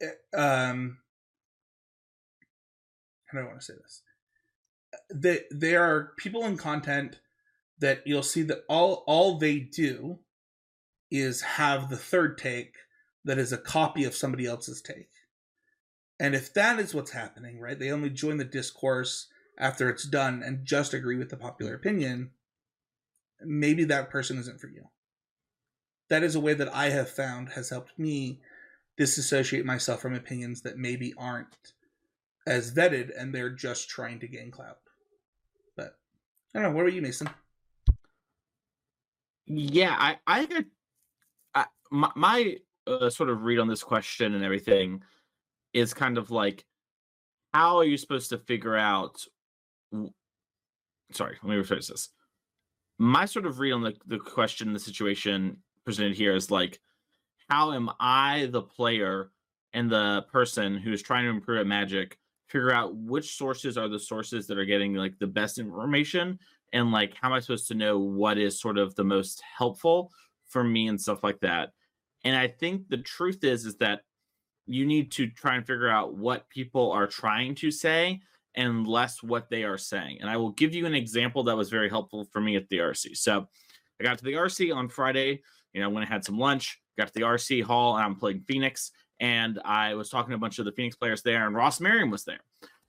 eh, um, how do I want to say this? That there are people in content that you'll see that all all they do is have the third take that is a copy of somebody else's take. And if that is what's happening, right? They only join the discourse after it's done and just agree with the popular opinion, maybe that person isn't for you. That is a way that I have found has helped me disassociate myself from opinions that maybe aren't as vetted and they're just trying to gain clout. But I don't know. What about you, Mason? Yeah, I, I I, my, my uh, sort of read on this question and everything is kind of like, how are you supposed to figure out? Sorry, let me rephrase this. My sort of read on the, the question, the situation presented here is like, how am I, the player and the person who's trying to improve at Magic, figure out which sources are the sources that are getting like the best information and like how am I supposed to know what is sort of the most helpful for me and stuff like that. And I think the truth is is that you need to try and figure out what people are trying to say and less what they are saying. And I will give you an example that was very helpful for me at the RC. So I got to the RC on Friday, you know, when I had some lunch, got to the RC hall and I'm playing Phoenix. And I was talking to a bunch of the Phoenix players there, and Ross Merriam was there.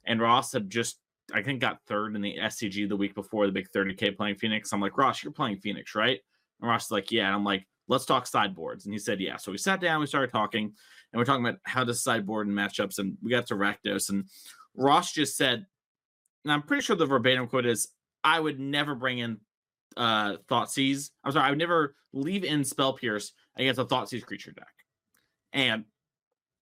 And Ross had just, I think, got third in the SCG the week before the big 30K playing Phoenix. I'm like, Ross, you're playing Phoenix, right? And Ross is like, yeah. And I'm like, let's talk sideboards. And he said, yeah. So we sat down, we started talking, and we're talking about how to sideboard and matchups. And we got to Rakdos. And Ross just said, and I'm pretty sure the verbatim quote is, I would never bring in uh Thoughtseize. I'm sorry, I would never leave in Spell Pierce against a Thoughtseize creature deck. And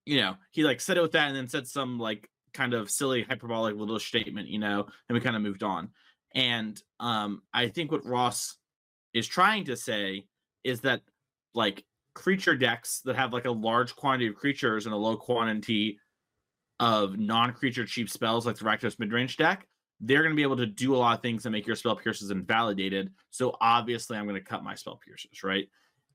you know, he like said it with that and then said some like kind of silly hyperbolic little statement, you know, and we kind of moved on. And um I think what Ross is trying to say is that like creature decks that have like a large quantity of creatures and a low quantity of non-creature cheap spells like the Rakdos midrange deck, they're going to be able to do a lot of things that make your spell pierces invalidated. So obviously, I'm going to cut my spell pierces, right?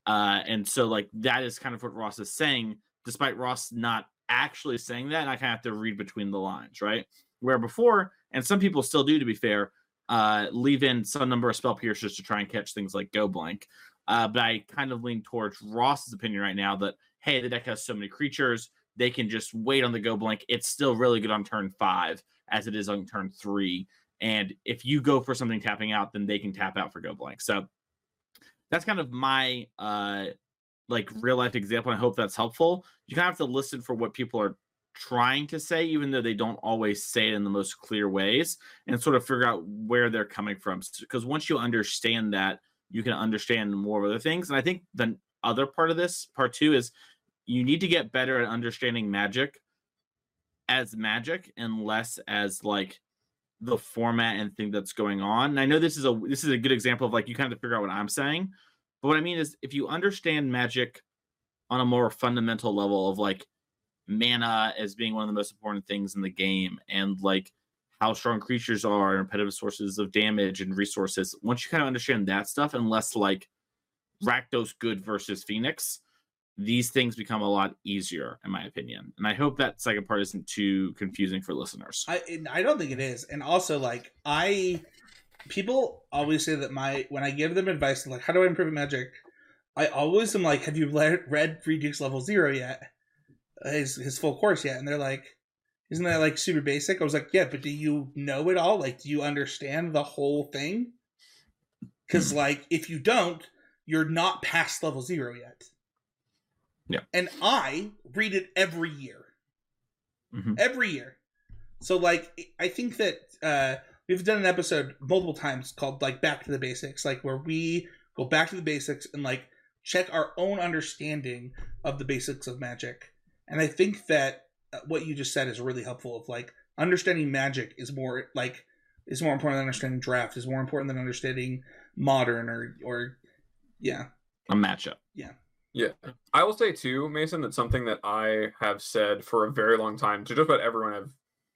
Uh, and so like that is kind of what Ross is saying, despite Ross not actually saying that. And I kind of have to read between the lines, right? Where before, and some people still do, to be fair, uh, leave in some number of spell piercers to try and catch things like Go Blank. Uh, but I kind of lean towards Ross's opinion right now that hey, the deck has so many creatures, they can just wait on the Go Blank. It's still really good on turn five as it is on turn three. And if you go for something tapping out, then they can tap out for Go Blank. So that's kind of my uh like real life example. I hope that's helpful. You kind of have to listen for what people are trying to say, even though they don't always say it in the most clear ways, and sort of figure out where they're coming from. Because once you understand that, you can understand more of other things. And I think the other part of this, part two, is you need to get better at understanding magic as magic and less as like the format and thing that's going on. And I know this is a this is a good example of like you kind of figure out what I'm saying. But what I mean is if you understand magic on a more fundamental level of like mana as being one of the most important things in the game and like how strong creatures are and repetitive sources of damage and resources, once you kind of understand that stuff and less like Rakdos good versus Phoenix, these things become a lot easier, in my opinion. And I hope that second part isn't too confusing for listeners. I I don't think it is. And also, like I, people always say that my when I give them advice, like how do I improve Magic, I always am like, have you read, read Reid Duke's Level Zero yet? His his full course yet? And they're like, isn't that like super basic? I was like, yeah, but do you know it all? Like, do you understand the whole thing? Because hmm. like, if you don't, you're not past level zero yet. Yeah. And I read it every year. Mhm. Every year. So like I think that uh we've done an episode multiple times called like Back to the Basics, like where we go back to the basics and like check our own understanding of the basics of magic. And I think that uh, what you just said is really helpful of like understanding magic is more like is more important than understanding draft is more important than understanding modern or or yeah A matchup. Yeah. I will say too, Mason, that something that I have said for a very long time to just about everyone I've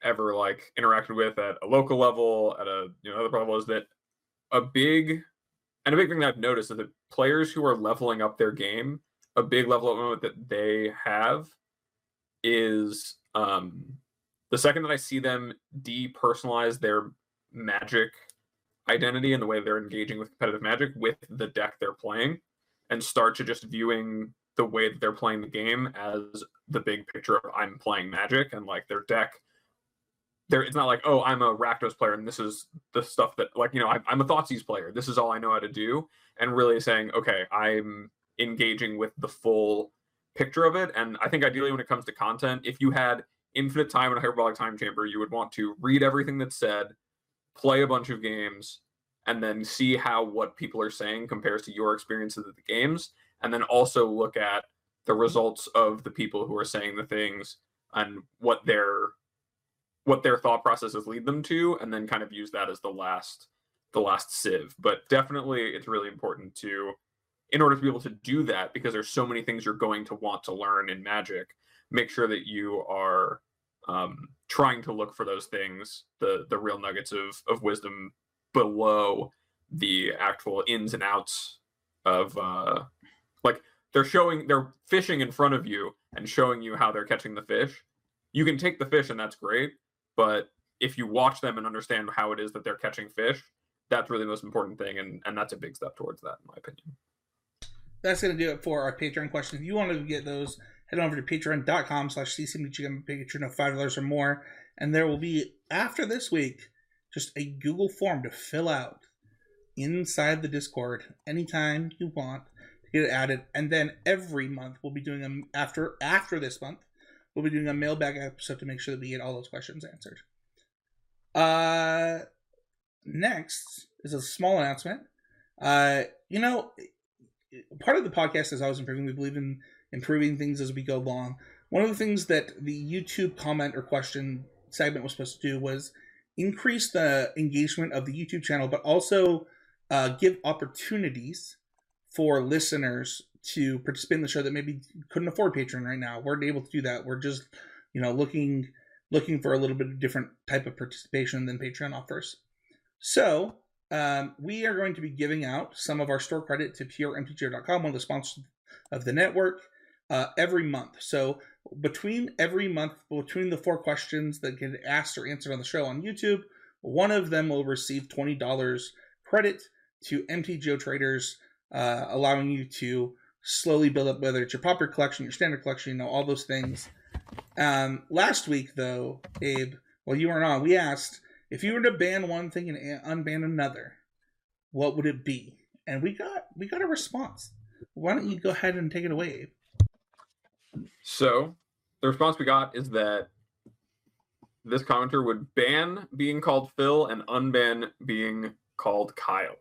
ever like interacted with at a local level, at a you know other level is that a big and a big thing that I've noticed is that players who are leveling up their game, a big level up moment that they have is um the second that I see them depersonalize their magic identity and the way they're engaging with competitive magic with the deck they're playing and start to just viewing the way that they're playing the game as the big picture of I'm playing magic and like their deck. There it's not like oh i'm a rakdos player and this is the stuff that like you know I'm, I'm a thoughtseize player. This is all i know how to do and really saying okay i'm engaging with the full picture of it. And i think ideally when it comes to content if you had infinite time in a hyperbolic time chamber you would want to read everything that's said play a bunch of games and then see how what people are saying compares to your experiences of the games and then also look at the results of the people who are saying the things and what their what their thought processes lead them to and then kind of use that as the last the last sieve. But definitely it's really important to in order to be able to do that because there's so many things you're going to want to learn in magic make sure that you are um, trying to look for those things the the real nuggets of of wisdom below the actual ins and outs of uh like they're showing they're fishing in front of you and showing you how they're catching the fish. You can take the fish and that's great but if you watch them and understand how it is that they're catching fish that's really the most important thing and and that's a big step towards that in my opinion. That's going to do it for our patreon questions. If you want to get those head on over to patreon.com slash ccmtg patreon of five dollars or more and there will be after this week just a google form to fill out inside the discord anytime you want to get it added and then every month we'll be doing them after after this month we'll be doing a mailbag episode to make sure that we get all those questions answered. Uh, next is a small announcement. Uh, you know, part of the podcast is always improving. We believe in improving things as we go along. One of the things that the YouTube comment or question segment was supposed to do was increase the engagement of the YouTube channel, but also uh, give opportunities for listeners to participate in the show that maybe couldn't afford Patreon right now. We're able to do that. We're just, you know, looking looking for a little bit of different type of participation than Patreon offers. So um, we are going to be giving out some of our store credit to puremtgo.com, one of the sponsors of the network, uh, every month. So between every month, between the four questions that get asked or answered on the show on YouTube, one of them will receive twenty dollars credit to MTGO traders, uh, allowing you to slowly build up whether it's your popular collection, your standard collection, you know, all those things. Um, last week, though, Abe, while you weren't on, we asked if you were to ban one thing and unban another, what would it be? And we got we got a response. Why don't you go ahead and take it away, Abe? So the response we got is that this commenter would ban being called Phil and unban being called Kyle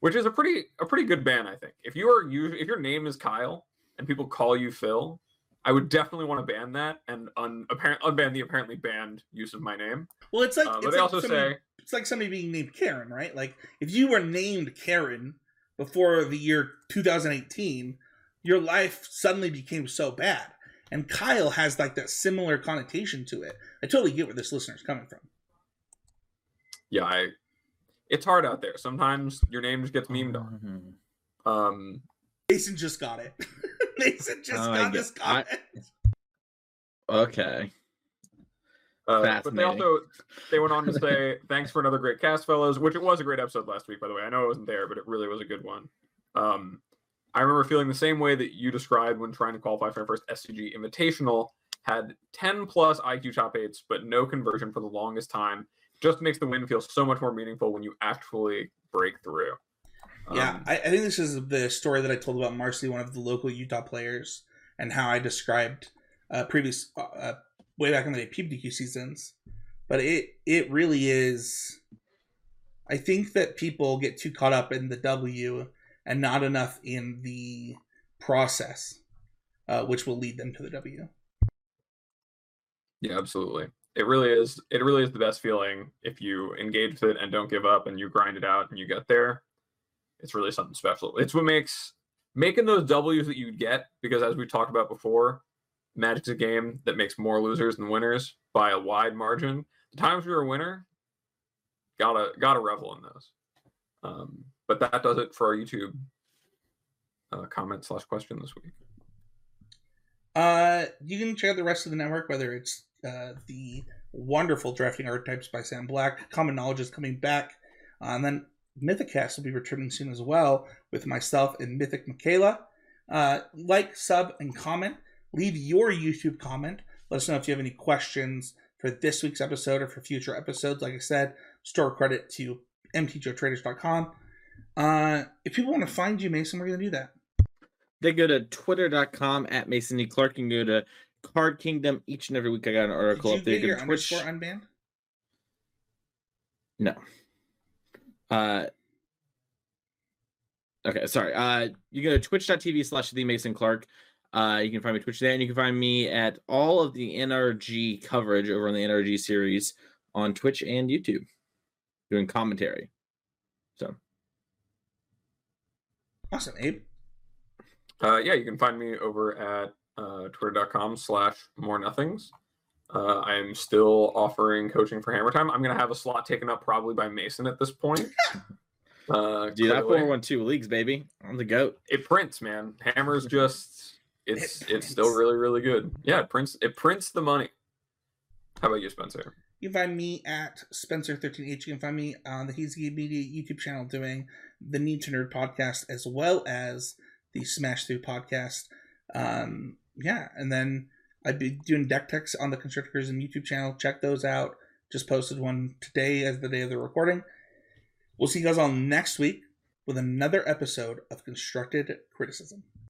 which is a pretty a pretty good ban, I think. If you are you if your name is Kyle and people call you Phil, I would definitely want to ban that and un, apparent, unban the apparently banned use of my name. Well, it's like, uh, it's they like also somebody, say it's like somebody being named Karen, right? Like if you were named Karen before the year 2018, your life suddenly became so bad. And Kyle has like that similar connotation to it. I totally get where this listener's coming from. Yeah, I it's hard out there. Sometimes your name just gets memed on. Mm-hmm. Um, Mason just got it. Mason just Oh, got get- this comment. Okay. uh, but they also they went on to say thanks for another great cast, fellows. Which it was a great episode last week, by the way. I know I wasn't there, but it really was a good one. Um, I remember feeling the same way that you described when trying to qualify for my first SCG Invitational. Had 10 plus IQ top eights, but no conversion for the longest time. Just makes the win feel so much more meaningful when you actually break through. Yeah, Um, I, I think this is the story that I told about Marcy, one of the local Utah players, and how I described uh, previous uh, uh, way back in the day PPTQ seasons. But it it really is. I think that people get too caught up in the W and not enough in the process, uh, which will lead them to the W. Yeah, absolutely. It really is. It really is the best feeling if you engage with it and don't give up and you grind it out and you get there. It's really something special. It's what makes making those W's that you get because as we talked about before, Magic's a game that makes more losers than winners by a wide margin. The times you're a winner, gotta gotta revel in those. Um, but that does it for our YouTube uh, comment slash question this week. Uh, you can check out the rest of the network, whether it's uh, the wonderful drafting archetypes by Sam Black. Common Knowledge is coming back Uh, and then Mythicast will be returning soon as well with myself and Mythic Michaela. Uh, like, sub, and comment. Leave your YouTube comment. Let us know if you have any questions for this week's episode or for future episodes. Like I said, store credit to mtgotraders.com. Uh, if people want to find you, Mason, we're going to do that. They go to twitter.com at Mason E. Clark and go to Card Kingdom. Each and every week I got an article Did you up there. You your can Twitch. unbanned? No. Uh okay, sorry. Uh you go to twitch.tv slash the Mason Clark. Uh you can find me Twitch there, and you can find me at all of the NRG coverage over on the NRG series on Twitch and YouTube. Doing commentary. So Awesome, Abe. Uh, yeah, you can find me over at uh, twitter.com slash more nothings. Uh, I'm still offering coaching for Hammer Time. I'm going to have a slot taken up probably by Mason at this point. Uh, dude, I clearly. four one two leagues, baby. I'm the goat. it prints, man. Hammer's just it's It it's still really really good. Yeah, it prints it prints the money. How about you, Spencer? You can find me at Spencer13H. You can find me on the Game Media YouTube channel doing the Need to Nerd podcast as well as the Smash Through podcast. Um, yeah, and then I'd be doing deck techs on the Constrictors and YouTube channel. Check those out. Just posted one today as the day of the recording. We'll see you guys all next week with another episode of Constructive Criticism.